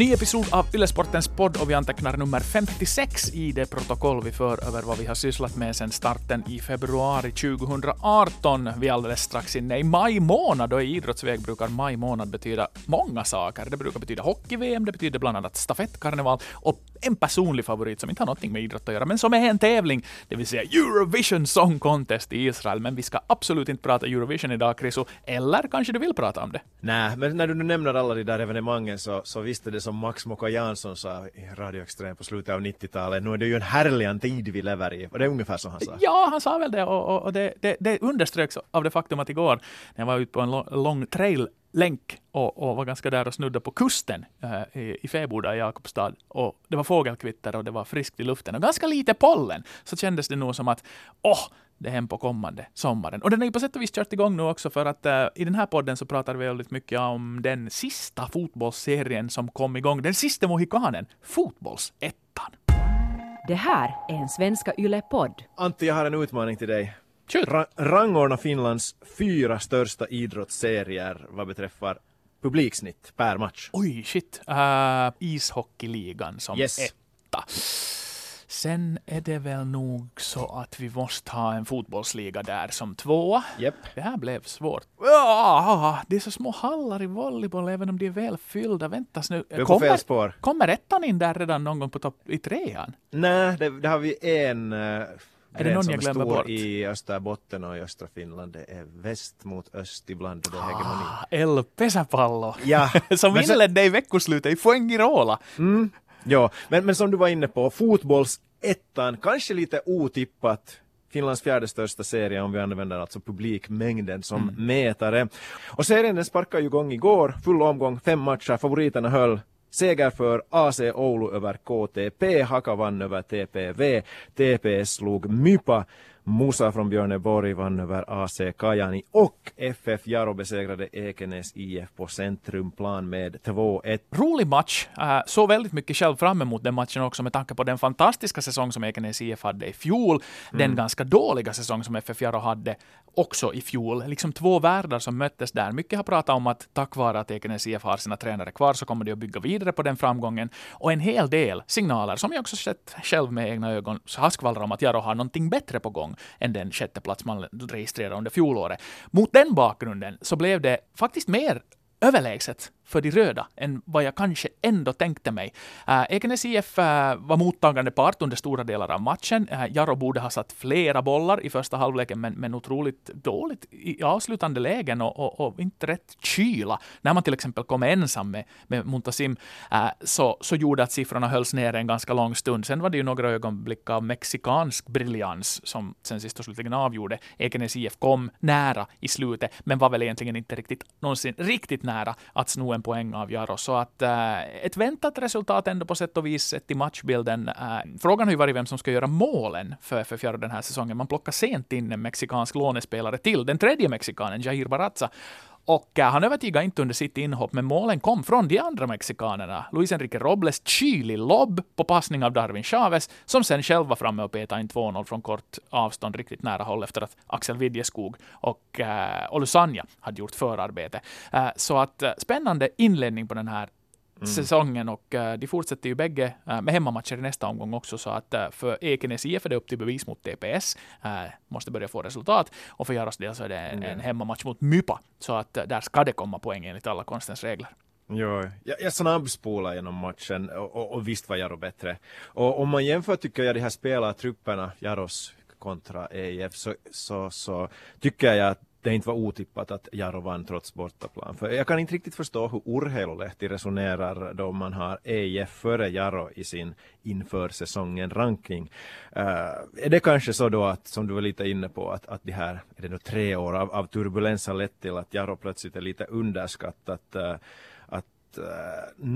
Ny episod av Ylesportens podd och vi antecknar nummer 56 i det protokoll vi för över vad vi har sysslat med sedan starten i februari 2018. Vi är alldeles strax inne i maj månad och i idrottsväg brukar maj månad betyda många saker. Det brukar betyda hockey-VM, det betyder bland annat stafettkarneval och en personlig favorit som inte har någonting med idrott att göra, men som är en tävling, det vill säga Eurovision Song Contest i Israel. Men vi ska absolut inte prata Eurovision idag, Chriso. Eller kanske du vill prata om det? Nej, men när du nu nämner alla de där evenemangen så, så visst är det som Max Mokka Jansson sa i Radio Extrem på slutet av 90-talet, nu är det ju en härlig tid vi lever i. Och det är ungefär som han sa. Ja, han sa väl det och, och det, det, det underströks av det faktum att igår när jag var ute på en lång trail länk och, och, var ganska där och snudda på kusten äh, i, i Fäboda i Jakobstad. Och det var fågelkvitter och det var friskt i luften och ganska lite pollen. Så kändes det nog som att åh, det hem på kommande sommaren. Och den är ju på sätt och vis kört igång nu också för att äh, i den här podden så pratar vi väldigt mycket om den sista fotbollsserien som kom igång. Den sista mohikanen, Fotbollsettan. Det här är en Svenska Yle-podd. Antti, jag har en utmaning till dig. Ra rangordna Finlands fyra största idrottsserier vad beträffar publiksnitt per match. Oj, shit. Uh, ishockeyligan som yes. etta. Sen är det väl nog så att vi måste ha en fotbollsliga där som tvåa. Yep. Det här blev svårt. Ja, det är så små hallar i volleyboll även om de är väl fyllda. Väntas nu. Du är på fel spår. Kommer ettan in där redan någon gång på topp i trean? Nej, det, det har vi en uh, är det någon jag glömmer bort? i Österbotten och i östra Finland. Det är väst mot öst ibland och det är hegemoni. Ah, El Pesapallo. Ja. som inledde i veckoslutet i Fuengirola. Mm. Ja, men, men som du var inne på, fotbollsettan, kanske lite otippat. Finlands fjärde största serie om vi använder alltså publikmängden som mm. mätare. Och serien den sparkade ju igång igår, full omgång, fem matcher, favoriterna höll Seger för AC Oulu över KTP, Haka vann över TPV, TPS slog Mypa Musa från Björneborg vann över AC Kajani och FF Jaro besegrade Ekenäs IF på Centrumplan med 2-1. Rolig match. Uh, såg väldigt mycket själv fram emot den matchen också med tanke på den fantastiska säsong som Ekenäs IF hade i fjol. Mm. Den ganska dåliga säsong som FF Jaro hade också i fjol. Liksom två världar som möttes där. Mycket har pratat om att tack vare att Ekenäs IF har sina tränare kvar så kommer de att bygga vidare på den framgången. Och en hel del signaler som jag också sett själv med egna ögon har skvallrat om att Jaro har någonting bättre på gång än den sjätte plats man registrerade under fjolåret. Mot den bakgrunden så blev det faktiskt mer överlägset för de röda än vad jag kanske ändå tänkte mig. Äh, Ekenäs IF äh, var mottagande part under stora delar av matchen. Äh, Jaro borde ha satt flera bollar i första halvleken, men, men otroligt dåligt i avslutande lägen och, och, och inte rätt kyla. När man till exempel kom ensam med, med Muntasim äh, så, så gjorde att siffrorna hölls ner en ganska lång stund. Sen var det ju några ögonblick av mexikansk briljans som sen sist och slutligen avgjorde. Ekenäs IF kom nära i slutet, men var väl egentligen inte riktigt någonsin riktigt nära att sno en poäng av Jaro. Så att äh, ett väntat resultat ändå på sätt och vis sett i matchbilden. Äh, frågan har ju varit vem som ska göra målen för för Fjärde den här säsongen. Man plockar sent in en mexikansk lånespelare till, den tredje mexikanen, Jair Baratza, och uh, han övertygade inte under sitt inhopp, men målen kom från de andra mexikanerna. Luis Enrique Robles kylig lobb på passning av Darwin Chavez, som sen själv var framme och petade in 2-0 från kort avstånd, riktigt nära håll efter att Axel Widjeskog och uh, Olusanya hade gjort förarbete. Uh, så att spännande inledning på den här Mm. säsongen och uh, de fortsätter ju bägge uh, med hemmamatcher i nästa omgång också så att uh, för Ekenäs IF är det upp till bevis mot TPS, måste börja få resultat och för Jaros del så är det en, mm. en hemmamatch mot Mypa så att där ska det komma poäng enligt alla konstens regler. Jo, jag, jag snabbspolar genom matchen och, och, och visst var Jaro bättre. Och om man jämför tycker jag de här spelartrupperna, Jaros kontra EIF, så, så, så tycker jag att det inte var otippat att Jaro vann trots bortaplan. För jag kan inte riktigt förstå hur Urheilulehti resonerar då man har EIF före Jaro i sin inför säsongen ranking. Uh, är det kanske så då att, som du var lite inne på, att, att de här, är det nu tre år av, av turbulens har lett till att Jaro plötsligt är lite underskattat. Uh, Eh,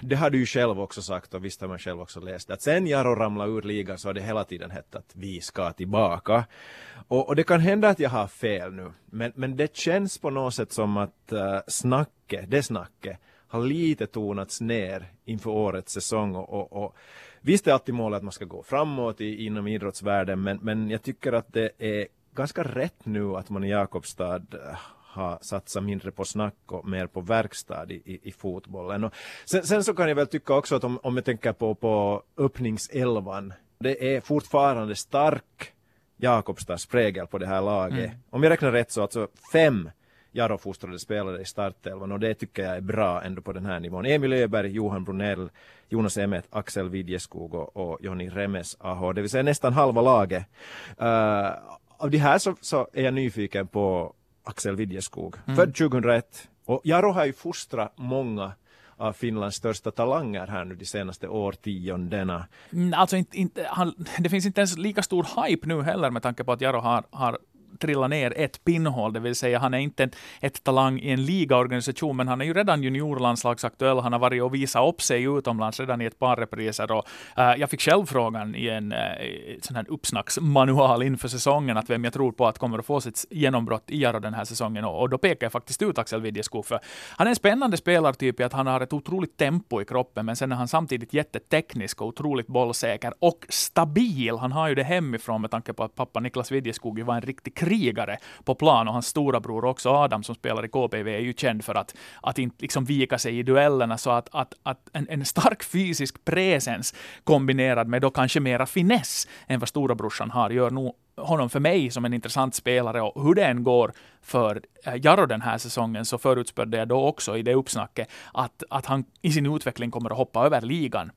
det har du ju själv också sagt och visst har man själv också läst att sen Jaro ramlade ur ligan så har det hela tiden hett att vi ska tillbaka. Och, och, det kan hända att jag har fel nu men, men det känns på något sätt som att uh, snacket, det snacket har lite tonats ner inför årets säsong och, och, och visst är alltid målet att man ska gå framåt i, inom idrottsvärlden men, men jag tycker att det är ganska rätt nu att man i Jakobstad eh, ha satsat mindre på snack och mer på verkstad i, i, i fotbollen. Sen, sen, så kan jag väl tycka också att om, om jag tänker på, på öppningselvan, det är fortfarande stark Jakobstads prägel på det här laget. Mm. Om jag räknar rätt så alltså fem Jaro-fostrade spelare i startelvan och det tycker jag är bra ändå på den här nivån. Emil Öberg, Johan Brunell, Jonas Emmet, Axel Widjeskog och, och Joni Remes Aho, det vill säga nästan halva laget. Uh, av de här så, så, är jag nyfiken på Axel Widjeskog, mm. född 2001 och Jaro har ju fostrat många av Finlands största talanger här nu de senaste årtiondena. Mm, alltså inte, inte, han, det finns inte ens lika stor hype nu heller med tanke på att Jaro har, har trilla ner ett pinnhål, det vill säga han är inte ett talang i en ligaorganisation, men han är ju redan juniorlandslagsaktuell. Han har varit och visat upp sig utomlands redan i ett par repriser. Och, uh, jag fick själv frågan i en eh, uh, sån här uppsnacksmanual inför säsongen att vem jag tror på att kommer att få sitt genombrott i Jaro den här säsongen. Och, och då pekar jag faktiskt ut Axel Widjeskog, för han är en spännande spelartyp i att han har ett otroligt tempo i kroppen, men sen är han samtidigt jätteteknisk och otroligt bollsäker och stabil. Han har ju det hemifrån med tanke på att pappa Niklas Widjeskog var en riktig krigare på plan. Och hans stora bror också Adam som spelar i KPV är ju känd för att, att inte liksom vika sig i duellerna. Så att, att, att en, en stark fysisk presens kombinerad med då kanske mera finess än vad storabrorsan har gör nog honom för mig som en intressant spelare. Och hur det än går för eh, Jarro den här säsongen så förutspådde jag då också i det uppsnacket att, att han i sin utveckling kommer att hoppa över ligan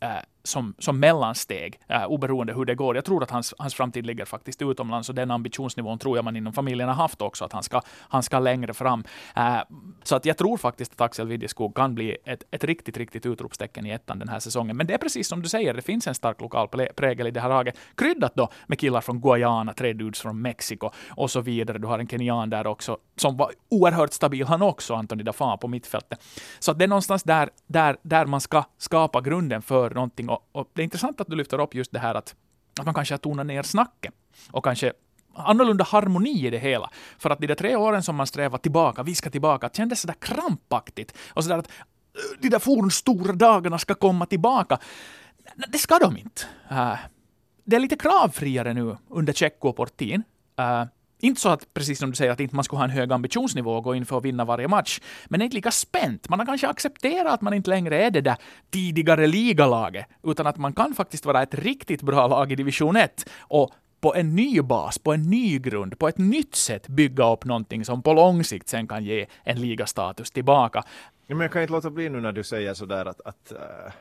äh, som, som mellansteg, äh, oberoende hur det går. Jag tror att hans, hans framtid ligger faktiskt utomlands och den ambitionsnivån tror jag man inom familjen har haft också, att han ska, han ska längre fram. Äh, så att jag tror faktiskt att Axel Widjeskog kan bli ett, ett riktigt, riktigt utropstecken i ettan den här säsongen. Men det är precis som du säger, det finns en stark lokal prägel i det här laget. Kryddat då med killar från Guyana, tre dudes från Mexiko och så vidare. Du har en kenyan där också, som var oerhört stabil han också, Anthony Dafa på mittfältet. Så att det är någonstans där, där, där man ska skapa grunden för någonting och, och, det är intressant att du lyfter upp just det här att, att man kanske har tonat ner snacket och kanske annorlunda harmoni i det hela. För att de där tre åren som man strävar tillbaka, vi ska tillbaka, det kändes sådär krampaktigt. Och sådär att eh, de där fornstora dagarna ska komma tillbaka. Det ska de inte. Uh, det är lite kravfriare nu under Tjecko och äh, Portin. Uh, inte så att, precis som du säger, att inte man skulle ha en hög ambitionsnivå och gå in för att vinna varje match. Men det är inte lika spänt. Man har kanske accepterat att man inte längre är det där tidigare ligalaget, utan att man kan faktiskt vara ett riktigt bra lag i division 1 och på en ny bas, på en ny grund, på ett nytt sätt bygga upp någonting som på lång sikt sen kan ge en ligastatus tillbaka. Men jag kan inte låta bli nu när du säger sådär att, att uh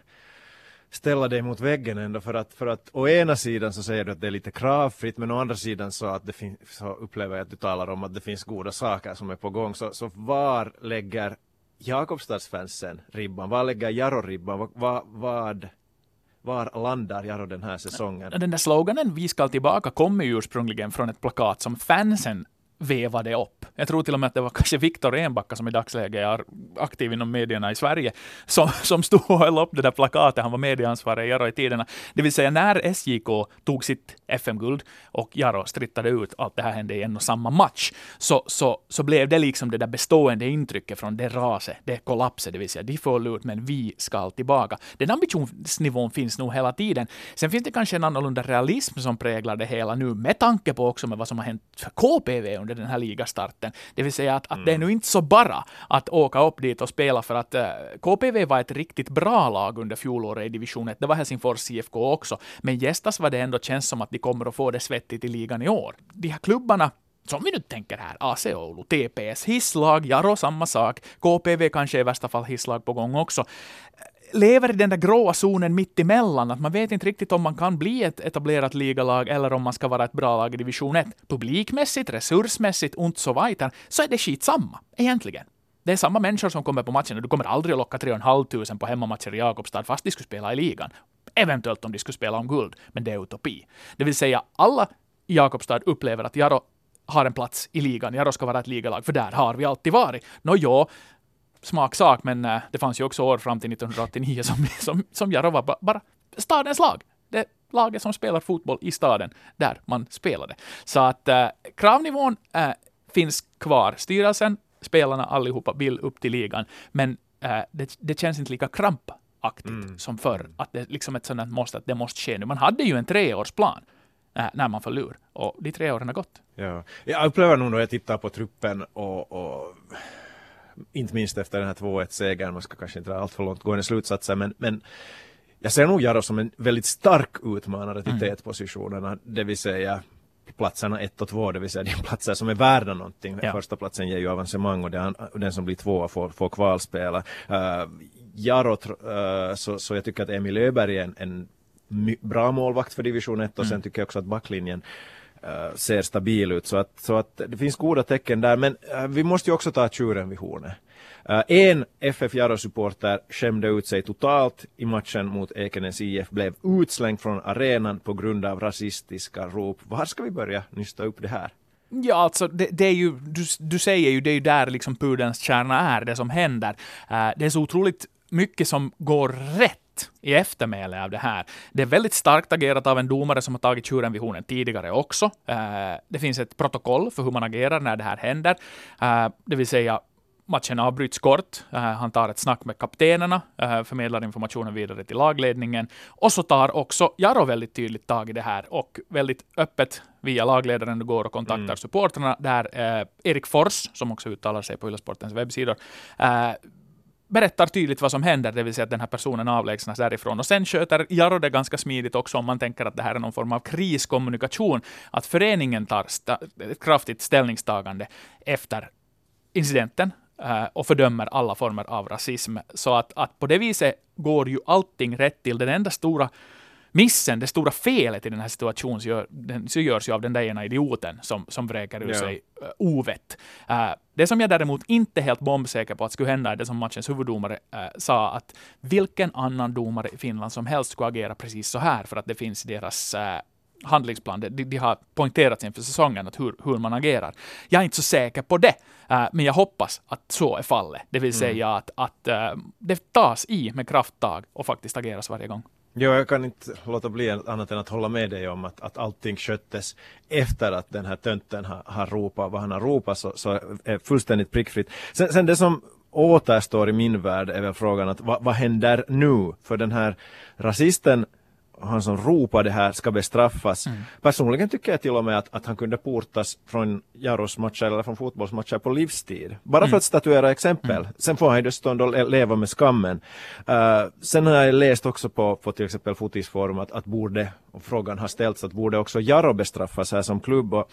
ställa dig mot väggen ändå för att, för att å ena sidan så säger du att det är lite kravfritt men å andra sidan så, att det fin- så upplever jag att du talar om att det finns goda saker som är på gång. Så, så var lägger Jakobstadsfansen ribban? Var lägger Jarro ribban? Var, var, var landar Jarro den här säsongen? Den där sloganen Vi ska tillbaka kommer ju ursprungligen från ett plakat som fansen vevade upp. Jag tror till och med att det var kanske Viktor Enbacka som i dagsläget är aktiv inom medierna i Sverige, som, som stod och höll upp det där plakatet. Han var medieansvarig i Jaro i tiderna. Det vill säga när SJK tog sitt FM-guld och Jaro strittade ut, allt det här hände i en och samma match, så, så, så blev det liksom det där bestående intrycket från det raset, det kollapset, det vill säga de föll ut, men vi ska tillbaka. Den ambitionsnivån finns nog hela tiden. Sen finns det kanske en annorlunda realism som präglar det hela nu, med tanke på också med vad som har hänt KPV under den här ligastarten. Det vill säga att, att mm. det är nu inte så bara att åka upp dit och spela för att eh, KPV var ett riktigt bra lag under fjolåret i division 1. Det var Helsingfors IFK också. Men gästas var det ändå känns som att de kommer att få det svettigt i ligan i år. De här klubbarna som vi nu tänker här, AC Oulu, TPS, hisslag, Jaro samma sak, KPV kanske i värsta fall hisslag på gång också lever i den där gråa zonen mitt emellan, att man vet inte riktigt om man kan bli ett etablerat ligalag eller om man ska vara ett bra lag i division 1. Publikmässigt, resursmässigt och så vidare, så är det skitsamma, egentligen. Det är samma människor som kommer på matchen och du kommer aldrig att locka 3 500 på hemmamatcher i Jakobstad fast de skulle spela i ligan. Eventuellt om de skulle spela om guld, men det är utopi. Det vill säga, alla i Jakobstad upplever att Jaro har en plats i ligan. Jaro ska vara ett ligalag, för där har vi alltid varit. Nå ja, smaksak, men äh, det fanns ju också år fram till 1989 som, som, som Jaro var bara stadens lag. Det laget som spelar fotboll i staden, där man spelade. Så att äh, kravnivån äh, finns kvar. Styrelsen, spelarna allihopa vill upp till ligan, men äh, det, det känns inte lika krampaktigt mm. som förr. Att det liksom ett sådant måste, att det måste ske nu. Man hade ju en treårsplan när man får lur. Och de tre åren har gått. Ja. Jag upplever nog när jag tittar på truppen och, och inte minst efter den här 2-1-segern, man ska kanske inte dra allt för långt gående slutsatser, men, men jag ser nog Jaro som en väldigt stark utmanare till mm. tätpositionerna, det vill säga platserna 1 och 2, det vill säga de platser som är värda någonting. Ja. Första platsen ger ju avancemang och den, den som blir tvåa får, får kvalspela. Uh, Jaro, uh, så, så jag tycker att Emil Öberg är en, en bra målvakt för division 1 och mm. sen tycker jag också att backlinjen uh, ser stabil ut. Så att, så att det finns goda tecken där. Men uh, vi måste ju också ta tjuren vid hornet. Uh, eh, en FF Jaro-supporter skämde ut sig totalt i matchen mot Ekenäs IF, blev utslängd från arenan på grund av rasistiska rop. Var ska vi börja nysta upp det här? Ja, alltså det, det, är ju, du, du säger ju, det är ju där liksom pudelns kärna är, det som händer. Uh, det är så otroligt mycket som går rätt i eftermäle av det här. Det är väldigt starkt agerat av en domare som har tagit tjuren vid hornen tidigare också. Uh, det finns ett protokoll för hur man agerar när det här händer. Uh, det vill säga matchen avbryts kort. Uh, han tar ett snack med kaptenerna, uh, förmedlar informationen vidare till lagledningen. Och så tar också Jaro väldigt tydligt tag i det här och väldigt öppet via lagledaren går och kontaktar mm. supporterna där uh, Erik Fors, som också uttalar sig på Ylesportens webbsidor, berättar tydligt vad som händer, det vill säga att den här personen avlägsnas därifrån. Och sen sköter Jaro det ganska smidigt också om man tänker att det här är någon form av kriskommunikation, att föreningen tar ett kraftigt ställningstagande efter incidenten uh, och fördömer alla former av rasism. Så att, att på det viset går ju allting rätt till. Den enda stora missen, det stora felet i den här situationen gör, den, så görs ju av den där ena idioten som, som vräker ur ja. sig uh, ovett. Uh, det som jag däremot inte är helt bombsäker på att skulle hända är det som matchens huvuddomare uh, sa att vilken annan domare i Finland som helst skulle agera precis så här för att det finns i deras handlingsplan. De, de har poängterat inför säsongen att hur, hur man agerar. Jag är inte så säker på det, uh, men jag hoppas att så är fallet. Det vill säga mm. att, att uh, det tas i med krafttag och faktiskt ageras varje gång. Ja, jag kan inte låta bli annat än att hålla med dig om att, att allting sköttes efter att den här tönten har, har ropat vad han har ropat så, så är fullständigt prickfritt. Sen, sen det som återstår i min värld är väl frågan att vad, vad händer nu? För den här rasisten han som ropade här ska bestraffas. Mm. Personligen tycker jag till och med att, att han kunde portas från Jaros matcher eller från fotbollsmatcher på livstid. Bara mm. för att statuera exempel. Mm. Sen får han ju dessutom leva med skammen. Uh, sen har jag läst också på, på till exempel Fotisforum att, att borde, och frågan har ställts, att borde också Jaro bestraffas här som klubb. Och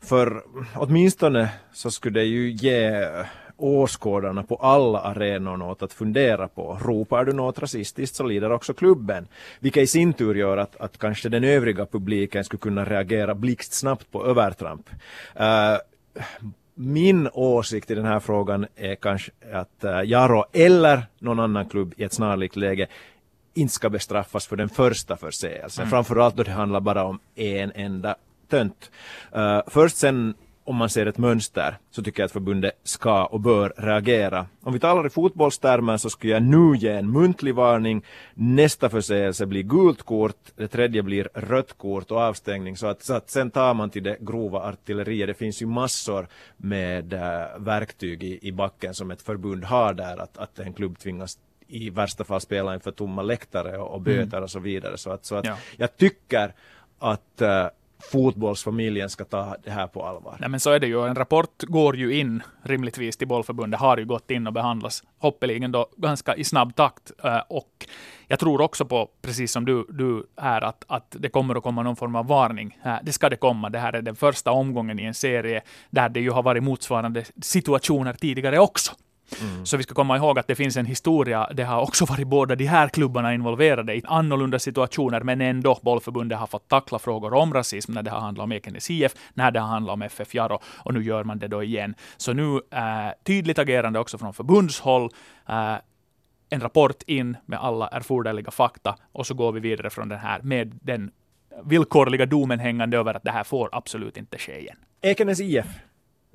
för åtminstone så skulle det ju ge åskådarna på alla arenor något att fundera på. Ropar du något rasistiskt så lider också klubben. Vilket i sin tur gör att, att kanske den övriga publiken skulle kunna reagera blixtsnabbt på övertramp. Uh, min åsikt i den här frågan är kanske att uh, Jaro eller någon annan klubb i ett snarlikt läge inte ska bestraffas för den första förseelsen. Mm. Framförallt då det handlar bara om en enda tönt. Uh, först sen om man ser ett mönster så tycker jag att förbundet ska och bör reagera. Om vi talar i fotbollstermer så skulle jag nu ge en muntlig varning. Nästa förseelse blir gult kort, det tredje blir rött kort och avstängning. Så att, så att sen tar man till det grova artilleriet. Det finns ju massor med äh, verktyg i, i backen som ett förbund har där att, att en klubb tvingas i värsta fall spela inför tomma läktare och, och böter mm. och så vidare. Så att, så att ja. jag tycker att äh, fotbollsfamiljen ska ta det här på allvar. Nej, men så är det ju. En rapport går ju in rimligtvis till bollförbundet, har ju gått in och behandlas hoppeligen då ganska i snabb takt. Eh, och jag tror också på, precis som du, du är, att, att det kommer att komma någon form av varning. Eh, det ska det komma. Det här är den första omgången i en serie där det ju har varit motsvarande situationer tidigare också. Mm. Så vi ska komma ihåg att det finns en historia. Det har också varit båda de här klubbarna involverade i annorlunda situationer, men ändå bollförbundet har fått tackla frågor om rasism när det har handlat om Ekenäs IF, när det har handlat om FF Jaro, och nu gör man det då igen. Så nu äh, tydligt agerande också från förbundshåll. Äh, en rapport in med alla erforderliga fakta och så går vi vidare från den här med den villkorliga domen hängande över att det här får absolut inte ske igen. Ekenäs IF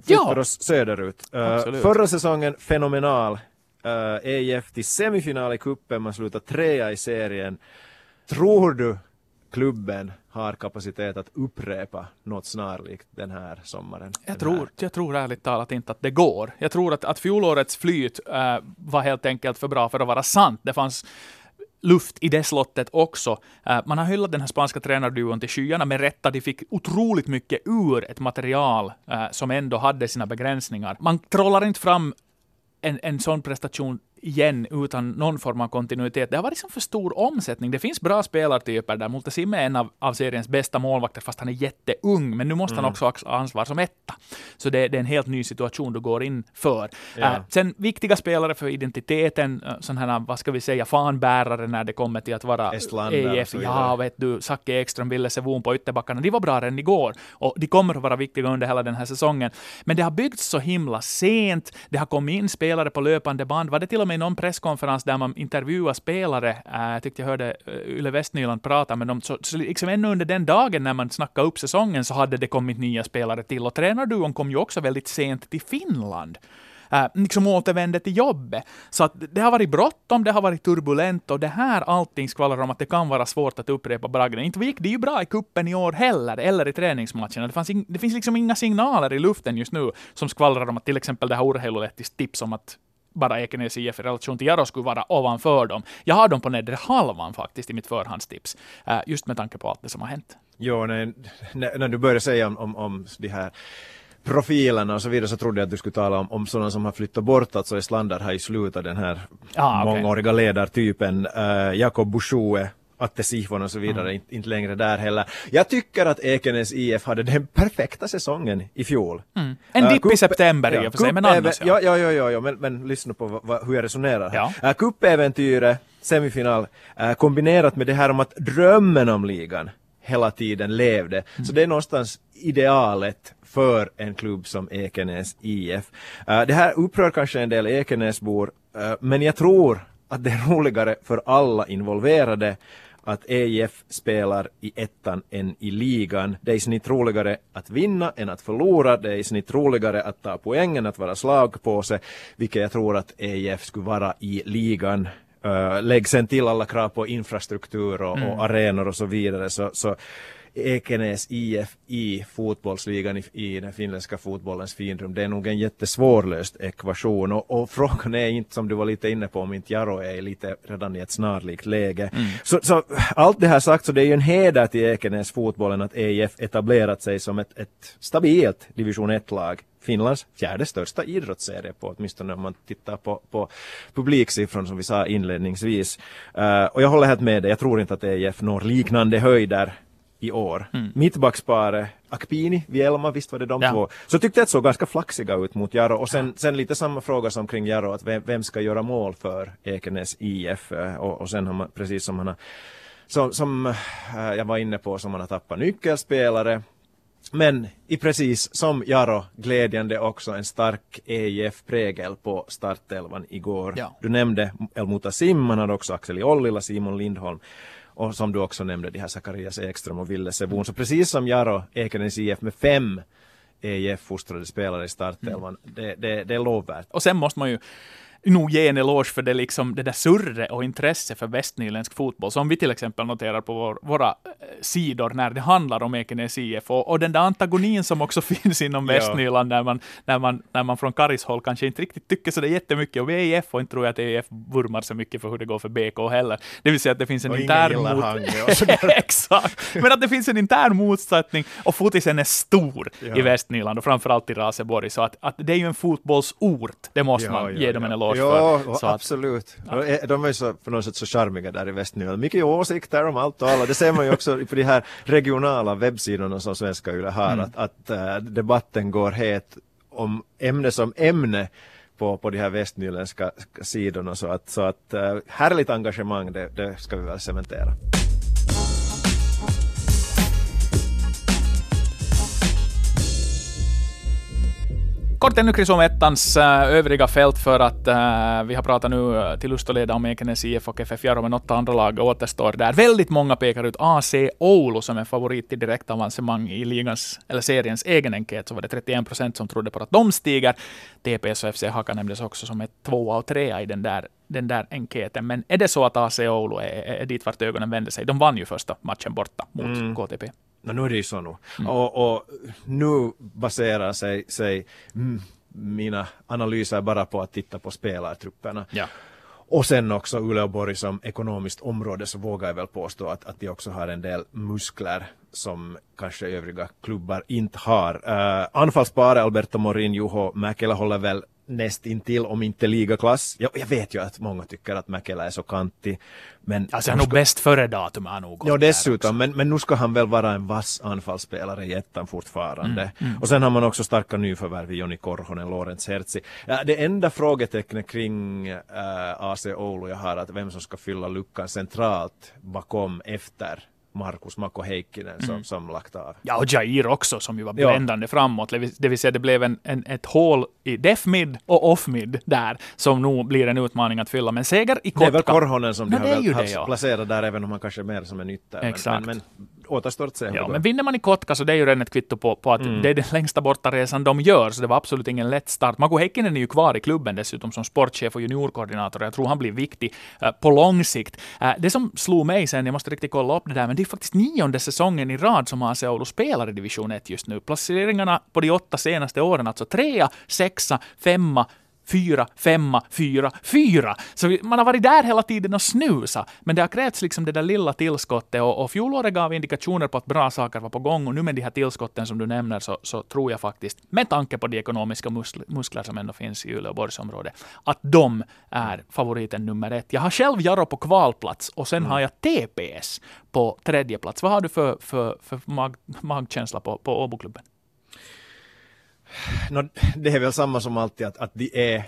flyttar ja. oss söderut. Uh, förra säsongen fenomenal. Uh, eh, EIF till semifinal i kuppen, man slutar trea i serien. Tror du klubben har kapacitet att upprepa något snarlikt den här sommaren? Jag, tror, här. jag tror ärligt talat inte att det går. Jag tror att, att fjolårets flyt uh, var helt enkelt för bra för att vara sant. Det fanns luft i det slottet också. Äh, man har hyllat den här spanska tränarduon till skyarna med rätta. De fick otroligt mycket ur ett material äh, som ändå hade sina begränsningar. Man trollar inte fram en, en sån prestation igen utan någon form av kontinuitet. Det har varit liksom för stor omsättning. Det finns bra spelartyper där. Multasim är en av, av seriens bästa målvakter, fast han är jätteung. Men nu måste mm. han också ha ansvar som etta. Så det, det, är en helt ny situation du går in för. Ja. Äh, sen viktiga spelare för identiteten, äh, sån här, vad ska vi säga, fanbärare när det kommer till att vara EIF. Ja, vet du, Zacke Ekström, Ville Sevon på ytterbackarna. De var bra redan igår. Och de kommer att vara viktiga under hela den här säsongen. Men det har byggts så himla sent. Det har kommit in spelare på löpande band. Var det till och med mig i någon presskonferens där man intervjuar spelare, äh, jag tyckte jag hörde äh, Yle Västnyland prata med dem, så, så liksom ännu under den dagen när man snackade upp säsongen så hade det kommit nya spelare till, och tränarduon kom ju också väldigt sent till Finland äh, liksom återvände till jobbet. Så att det har varit bråttom, det har varit turbulent och det här allting skvallrar om att det kan vara svårt att upprepa bragden. Inte gick det ju bra i kuppen i år heller, eller i träningsmatcherna. Det, fanns in, det finns liksom inga signaler i luften just nu som skvallrar om att till exempel det här Urheilulettis tips om att bara Ekenäs IF i relation till Jaro skulle vara ovanför dem. Jag har dem på nedre halvan faktiskt i mitt förhandstips, uh, just med tanke på allt det som har hänt. Jo, när, när du började säga om, om, om de här profilerna och så vidare så trodde jag att du skulle tala om, om sådana som har flyttat bort, alltså Islander har ju slutat den här ah, okay. mångåriga ledartypen. Uh, Jakob Bouchoue Atte Sifon och så vidare, mm. inte, inte längre där heller. Jag tycker att Ekenäs IF hade den perfekta säsongen i fjol. Mm. En dipp uh, i september ja, i och för sig, men annars ja. Ja, ja, ja, ja, men, men lyssna på va, hur jag resonerar. Ja. Uh, Cupäventyret, semifinal, uh, kombinerat med det här om att drömmen om ligan hela tiden levde. Mm. Så det är någonstans idealet för en klubb som Ekenäs IF. Uh, det här upprör kanske en del Ekenäsbor, uh, men jag tror att det är roligare för alla involverade att EIF spelar i ettan än i ligan. Det är i snitt roligare att vinna än att förlora. Det är i snitt roligare att ta poängen, att vara slag på sig, vilket jag tror att EIF skulle vara i ligan. Uh, lägg sen till alla krav på infrastruktur och, mm. och arenor och så vidare så, så Ekenäs IF i fotbollsligan i, i den finländska fotbollens finrum. Det är nog en jättesvårlöst ekvation och, och, frågan är inte som du var lite inne på om inte Jaro är lite redan i ett snarlikt läge. Mm. Så, så, allt det här sagt så det är ju en heder till Ekenäs fotbollen att EIF etablerat sig som ett, ett stabilt division 1-lag Finlands fjärde största idrottsserie på åtminstone om man tittar på, på publiksiffror som vi sa inledningsvis. Uh, och jag håller helt med dig, jag tror inte att EIF når liknande höjder i år. Mm. Mittbacksparet Akpini, Vielma, visst var det de ja. två. Så tyckte jag att såg ganska flaxiga ut mot Jaro. Och sen, sen lite samma fråga som kring Jaro, att vem, vem ska göra mål för Ekenäs IF? Eh, och, och sen har man, precis som han har, som, som äh, jag var inne på, som man har tappat nyckelspelare. Men i precis som Jaro, glädjande också en stark EIF-prägel på startelvan igår. Ja. Du nämnde Elmuta Sim, man hade också Axel Ollila, Simon Lindholm och som du också nämnde, de här Zacharias Ekström och Ville Sebon. Så precis som Jaro, Ekenäs IF med fem EIF-fostrade spelare i startelvan, mm. det, det, det är lovvärt. Och sen måste man ju nog ge en eloge för det, liksom, det där surre och intresse för västnyländsk fotboll, som vi till exempel noterar på vår, våra eh, sidor när det handlar om Ekenäs IF, och, och den där antagonin som också finns inom Västnyland, när man, när, man, när man från Karis håll kanske inte riktigt tycker så det jättemycket om EIF, och inte tror jag att EIF vurmar så mycket för hur det går för BK heller. Det vill säga att det finns en intern mot... Exakt! Men att det finns en intern motsättning, och fotisen är stor ja. i Västnyland, och framförallt i Raseborg, så att, att det är ju en fotbollsort, det måste ja, man ja, ge dem en eloge eloge för. Ja, absolut. Att, de är så, på något sätt så charmiga där i Västnyland. Mycket åsikter om allt och alla. Det ser man ju också på de här regionala webbsidorna som Svenska Yle har, mm. att, att uh, debatten går het om ämne som ämne på, på de här västnyländska sidorna. Så att, så att uh, härligt engagemang, det, det ska vi väl cementera. Kort ännu om ettans äh, övriga fält för att äh, vi har pratat nu äh, till lust och leda om Ekenäs IF och FF Jaro, men åtta andra lag återstår där. Väldigt många pekar ut AC Oulu som en favorit till direktavancemang i ligans, eller seriens egen enkät, så var det 31 procent som trodde på att de stiger. TPS och FC Haka nämndes också som ett tvåa och trea i den där den där enkäten. Men är det så att AC Oulu är, är dit vart ögonen vänder sig? De vann ju första matchen borta mot mm. KTP. No, nu är det ju så nu. Mm. Och, och, nu baserar sig, sig mina analyser bara på att titta på spelartrupperna. Ja. Och sen också Uleåborg som ekonomiskt område så vågar jag väl påstå att, att de också har en del muskler som kanske övriga klubbar inte har. Uh, anfallspare Alberto Morin, Juho Mäkelä håller väl näst intill om inte ligaklass. Jag, jag vet ju att många tycker att Mäkelä är så kantig. Men alltså han är nog bäst före datum har nog Ja dessutom, men, men nu ska han väl vara en vass anfallsspelare i ettan fortfarande. Mm, mm. Och sen har man också starka nyförvärv i Joni Korhonen, Lorenz Hertzi. Ja, det enda frågetecknet kring äh, AC Oulu jag har att vem som ska fylla luckan centralt bakom efter Markus Mako Heikkinen som, mm. som lagt av. Ja, och Jair också som ju var bländande ja. framåt. Det vill säga det blev en, en, ett hål i def mid och off mid där som nog blir en utmaning att fylla. Men seger i Kotka. Det är väl Korhonen som de har väl det, ja. placerat där även om han kanske är mer som en ytter. Exakt. Men, men, återstår att se ja, Men vinner man i Kotka så det är ju redan ett kvitto på, på att mm. det är den längsta bortaresan de gör, så det var absolut ingen lätt start. Mako Heikkinen är ju kvar i klubben dessutom som sportchef och juniorkoordinator. Jag tror han blir viktig uh, på lång sikt. Uh, det som slog mig sen, jag måste riktigt kolla upp det där, men det är faktiskt nionde säsongen i rad som AC Oulu spelar i division 1 just nu. Placeringarna på de åtta senaste åren, alltså trea, sexa, femma, fyra, femma, fyra, fyra. Så man har varit där hela tiden och snusa. Men det har krävts liksom det där lilla tillskottet och, och fjolåret gav indikationer på att bra saker var på gång och nu med de här tillskotten som du nämner så, så tror jag faktiskt, med tanke på de ekonomiska muskler som ändå finns i Uleåborgsområdet, att de är favoriten nummer ett. Jag har själv Jaro på kvalplats och sen mm. har jag TPS på tredje plats. Vad har du för, för, för mag, magkänsla på, på Åboklubben? No, det är väl samma som alltid att, att de är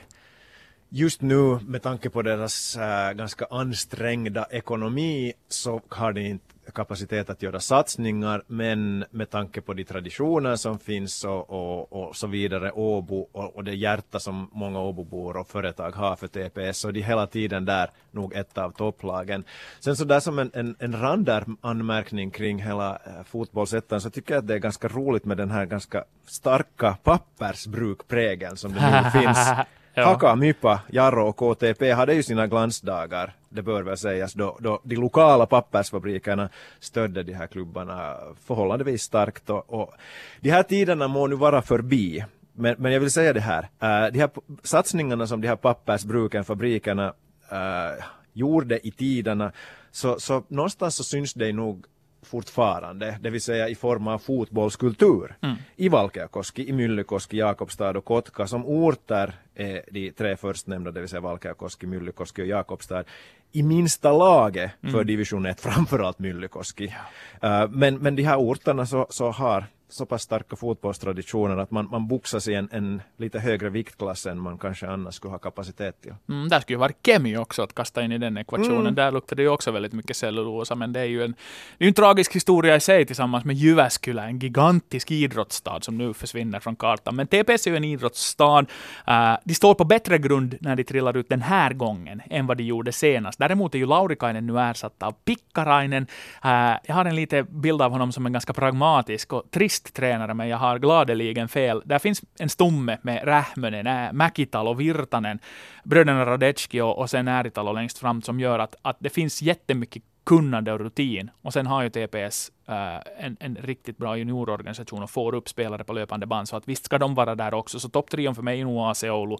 just nu med tanke på deras äh, ganska ansträngda ekonomi så har de inte kapacitet att göra satsningar men med tanke på de traditioner som finns och, och, och så vidare, Åbo och, och, det hjärta som många Åbobor och företag har för TPS så de är hela tiden där nog ett av topplagen. Sen så där som en, en, en randanmärkning kring hela äh, fotbollsettan så tycker jag att det är ganska roligt med den här ganska starka pappersbrukprägeln som det nu finns Ja. Haka, Mypa, Jarro och KTP hade ju sina glansdagar, det bör väl sägas, då, då de lokala pappersfabrikerna stödde de här klubbarna förhållandevis starkt. Och, och de här tiderna må nu vara förbi. Men, men jag vill säga det här, uh, de här satsningarna som de här pappersbruken, fabrikerna uh, gjorde i tiderna, så, så någonstans så syns det nog fortfarande, det vill säga i form av fotbollskultur mm. i Valkeakoski, i Myllykoski, Jakobstad och Kotka. Som orter är de tre förstnämnda, det vill säga Valkeakoski, Myllykoski och Jakobstad, i minsta laget för mm. division 1, framförallt Myllykoski. Ja. Uh, men, men de här orterna så, så har så pass starka fotbollstraditioner att man, man boxas i en, en lite högre viktklass än man kanske annars skulle ha kapacitet till. Mm, där skulle ju vara kemi också att kasta in i den ekvationen. Mm. Där luktar det ju också väldigt mycket cellulosa, men det är ju en, det är en tragisk historia i sig tillsammans med Jyväskylä, en gigantisk idrottsstad som nu försvinner från kartan. Men TPS är ju en idrottsstad. Uh, de står på bättre grund när de trillar ut den här gången än vad de gjorde senast. Däremot är ju Laurikainen nu ersatt av Pikkarainen. Uh, jag har en liten bild av honom som en ganska pragmatisk och trist tränare, men jag har gladeligen fel. Där finns en stomme med Rähmönen, eh, Mäkital och Virtanen, bröderna Radecki och, och sen Ääritalo längst fram, som gör att, att det finns jättemycket kunnande och rutin. Och sen har ju TPS äh, eh, en, en riktigt bra juniororganisation och får upp spelare på löpande band. Så att visst ska de vara där också. Så topptrion för mig är nog AC Oulu,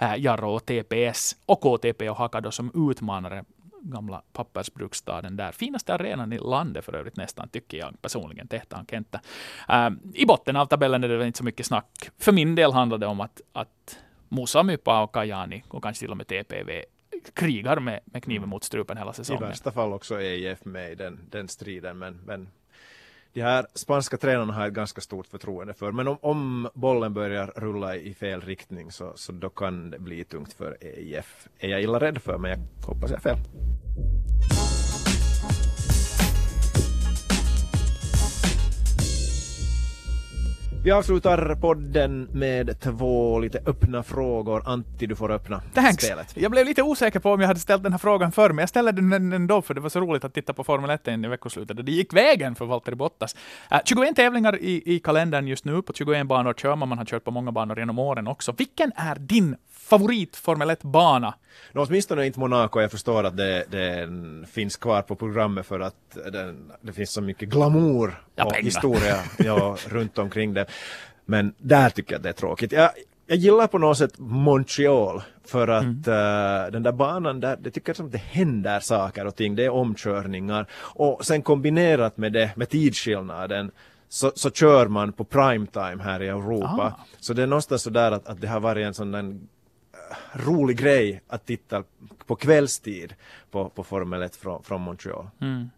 äh, Jarro och TPS och KTP och Hakado som utmanare gamla pappersbruksstaden där. Finaste arenan i landet för övrigt nästan, tycker jag personligen, Tehtaan Kenta. Äh, eh, I botten av tabellen är det väl inte så mycket snack. För min del handlar det om att, att Musa Mypa och Kajani och kanske till och med TPV krigar med, med kniven mot strupen hela säsongen. I värsta fall också EIF med i den, den striden, men, men de här spanska tränarna har ett ganska stort förtroende för. Men om, om bollen börjar rulla i fel riktning så, så då kan det bli tungt för EIF. Är jag illa rädd för, men jag hoppas jag är fel. Vi avslutar podden med två lite öppna frågor. Antti, du får öppna Thanks. spelet. Jag blev lite osäker på om jag hade ställt den här frågan förr, men jag ställde den ändå för det var så roligt att titta på Formel 1 i veckoslutet. Det gick vägen för Valtteri Bottas. Uh, äh, 21 tävlingar i, i kalendern just nu. På 21 banor kör man. Man har kört på många banor genom åren också. Vilken är din favorit Formel 1-bana? No, åtminstone inte Monaco. Jag förstår att det, det finns kvar på programmet för att det, det finns så mycket glamour ja, och pengar. historia ja, runt omkring det. Men där tycker jag att det är tråkigt. Jag, jag gillar på något sätt Montreal för att mm. uh, den där banan där, det tycker jag som det händer saker och ting, det är omkörningar och sen kombinerat med det, med tidsskillnaden så, så kör man på primetime här i Europa. Ah. Så det är någonstans sådär att, att det har varit en sån där uh, rolig grej att titta på kvällstid på, på Formel 1 från, från Montreal. Mm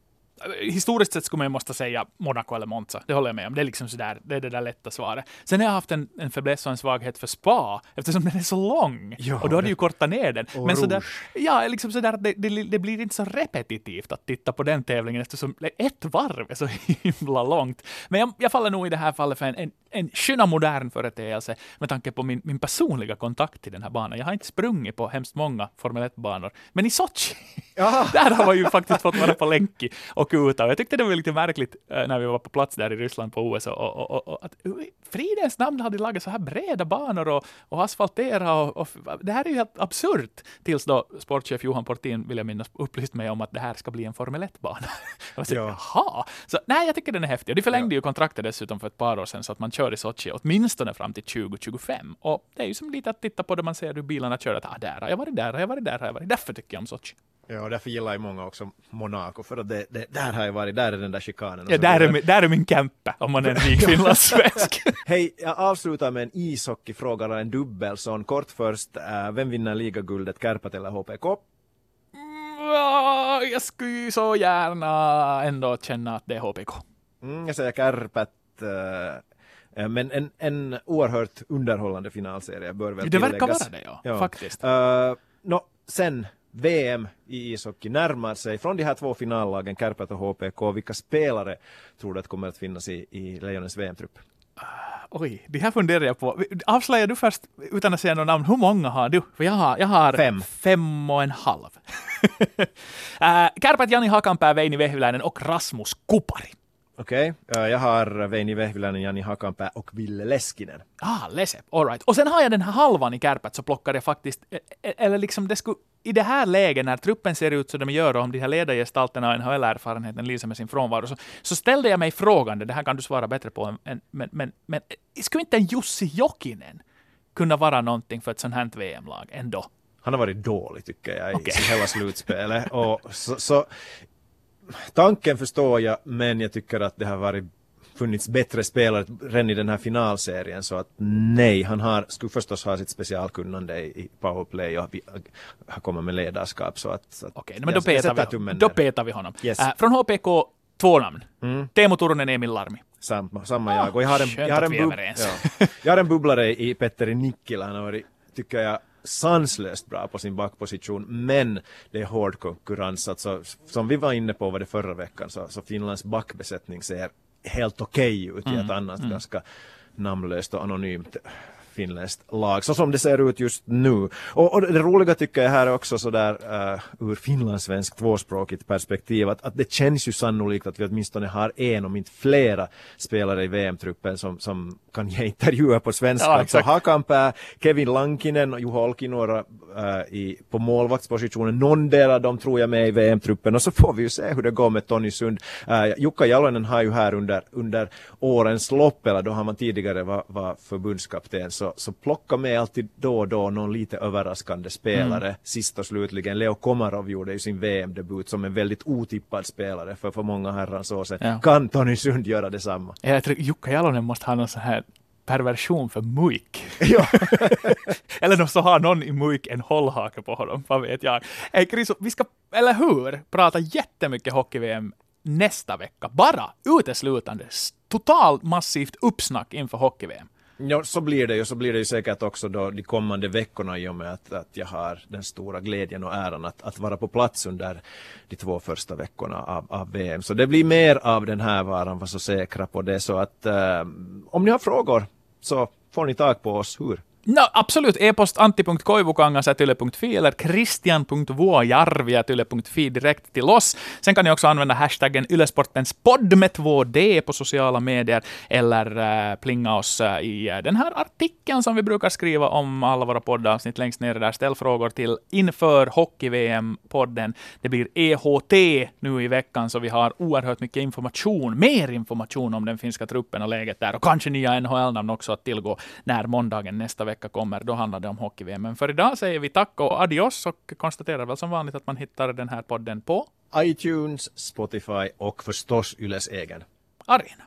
historiskt sett skulle man måste säga Monaco eller Monza. Det håller jag med om. Det är liksom sådär, det är det där lätta svaret. Sen har jag haft en, en fäbless och en svaghet för spa, eftersom den är så lång. Ja, och då har du ju kortat ner den. Men sådär, ja, liksom sådär, det, det, det, blir inte så repetitivt att titta på den tävlingen, eftersom ett varv är så himla långt. Men jag, jag faller nog i det här fallet för en, en, en sköna modern företeelse, med tanke på min, min personliga kontakt till den här banan. Jag har inte sprungit på hemskt många Formel 1-banor, men i Sochi, där har man ju faktiskt fått vara på länk och och Jag tyckte det var lite märkligt äh, när vi var på plats där i Ryssland på OS och, och, och, och att fridens namn hade lagat så här breda banor och, och asfaltera och, och, det här är ju helt absurt. Tills då sportchef Johan Portin, vill jag minnas, upplyste mig om att det här ska bli en Formel 1-bana. ja. Jaha! Så nej, jag tycker den är häftig. Och de förlängde ja. ju kontraktet dessutom för ett par år sedan så att man kör i Sochi åtminstone fram till 2025. Och det är ju som lite att titta på det man ser hur bilarna kör, att ah, där har jag varit, där har jag varit, där har jag varit. Därför tycker jag om Sochi. Ja, och därför gillar ju många också Monaco, för att det, det, där har jag varit, där är den där chikanen. Ja, där är, min, där är min kämpe, om man är en rik finlandssvensk. Hej, jag avslutar med en ishockeyfråga, eller en dubbel sån. Kort först, äh, vem vinner ligaguldet, Kärpat eller HPK? Jag skulle ju så gärna ändå känna att det är HPK. Mm, jag säger Kärpat. Äh, men en, en oerhört underhållande finalserie bör väl Det verkar vara det, ja. ja. Faktiskt. Uh, no, sen VM i ishockey närmar sig. Från de här två finallagen, Kärpät och HPK, vilka spelare tror du att kommer att finnas i, i Lejonens VM-trupp? Uh, oj, det här funderar jag på. Avslöjar du först, utan att säga något namn, hur många har du? För jag har, jag har fem. fem och en halv. uh, Kärpät, Jani Hakanpää, Veini Vehviläinen och Rasmus Kupari. Okej, okay. uh, jag har Veini Vehviläinen, Jani Hakanpää och Ville Leskinen. Ah, Lesep, alright. Och sen har jag den här halvan i Kärpät så plockar jag faktiskt, e- e- eller liksom det skulle i det här läget, när truppen ser ut som de gör och om de här ledargestalterna och NHL-erfarenheten lyser med sin frånvaro, så, så ställde jag mig frågan, det här kan du svara bättre på, än, men, men, men skulle inte en Jussi Jokinen kunna vara någonting för ett sånt här VM-lag ändå? Han har varit dålig tycker jag okay. i hela slutspelet. och så, så, tanken förstår jag, men jag tycker att det har varit funnits bättre spelare redan i den här finalserien så att nej, han har, skulle förstås ha sitt specialkunnande i powerplay och har kommit med ledarskap så att... Okej, okay, men då petar, vi, då petar vi honom. Yes. Äh, från HPK, två namn. Mm. Teemu Turunen, Emil Larmi. Samma, samma jag. Och jag har en, jag har en, bub ja. jag har en bubblare i Petteri Nikkilä. Han har varit, tycker jag, sanslöst bra på sin backposition, men det är hård konkurrens. Alltså, som vi var inne på var det förra veckan, så, så Finlands backbesättning ser helt okej okay ut i ett mm. annat mm. ganska namnlöst och anonymt finländskt lag, så som det ser ut just nu. Och, och det roliga tycker jag här är också sådär uh, ur finlandssvensk tvåspråkigt perspektiv att, att det känns ju sannolikt att vi åtminstone har en, om inte flera, spelare i VM-truppen som, som kan ge intervjuer på svenska. Ja, så Hakanpää, Kevin Lankinen och Juho Olkinuora uh, i, på målvaktspositionen. Någon del av dem tror jag med i VM-truppen och så får vi ju se hur det går med Tony Sund. Uh, Jukka Jalonen har ju här under, under årens lopp, eller då har man tidigare var, var förbundskapten, så, så plocka med alltid då och då någon lite överraskande spelare. Mm. Sist och slutligen, Leo Komarov gjorde ju sin VM-debut som en väldigt otippad spelare för, för många herrans år sedan. Ja. Kan Tony Sund göra detsamma? Jag tror Jukka Jalonen måste ha någon sån här perversion för Muik. Ja. eller så har någon i Muik en hållhake på honom, vad vet jag. Hey, Chris, vi ska, eller hur, prata jättemycket hockey-VM nästa vecka. Bara uteslutande totalt massivt uppsnack inför hockey-VM. Ja, så blir det ju. Så blir det ju säkert också då de kommande veckorna i och med att, att jag har den stora glädjen och äran att, att vara på plats under de två första veckorna av, av VM. Så det blir mer av den här varan, var så säkra på det. Så att eh, om ni har frågor så får ni tag på oss. Hur? No, absolut. E-post antti.koivukangas.yle.fi eller christian.vuojarvi.yle.fi direkt till oss. Sen kan ni också använda hashtaggen Ylesportens podd med 2D på sociala medier eller äh, plinga oss äh, i eh, den här artikeln som vi brukar skriva om alla våra poddavsnitt längst ner där. Ställ frågor till inför Hockey-VM-podden. Det blir EHT nu i veckan, så vi har oerhört mycket information, mer information om den finska truppen och läget där och kanske nya NHL-namn också att tillgå när måndagen nästa vecka vecka kommer, då handlar det om hockey-VM. Men för idag säger vi tack och adios och konstaterar väl som vanligt att man hittar den här podden på iTunes, Spotify och förstås Yles egen. Arena.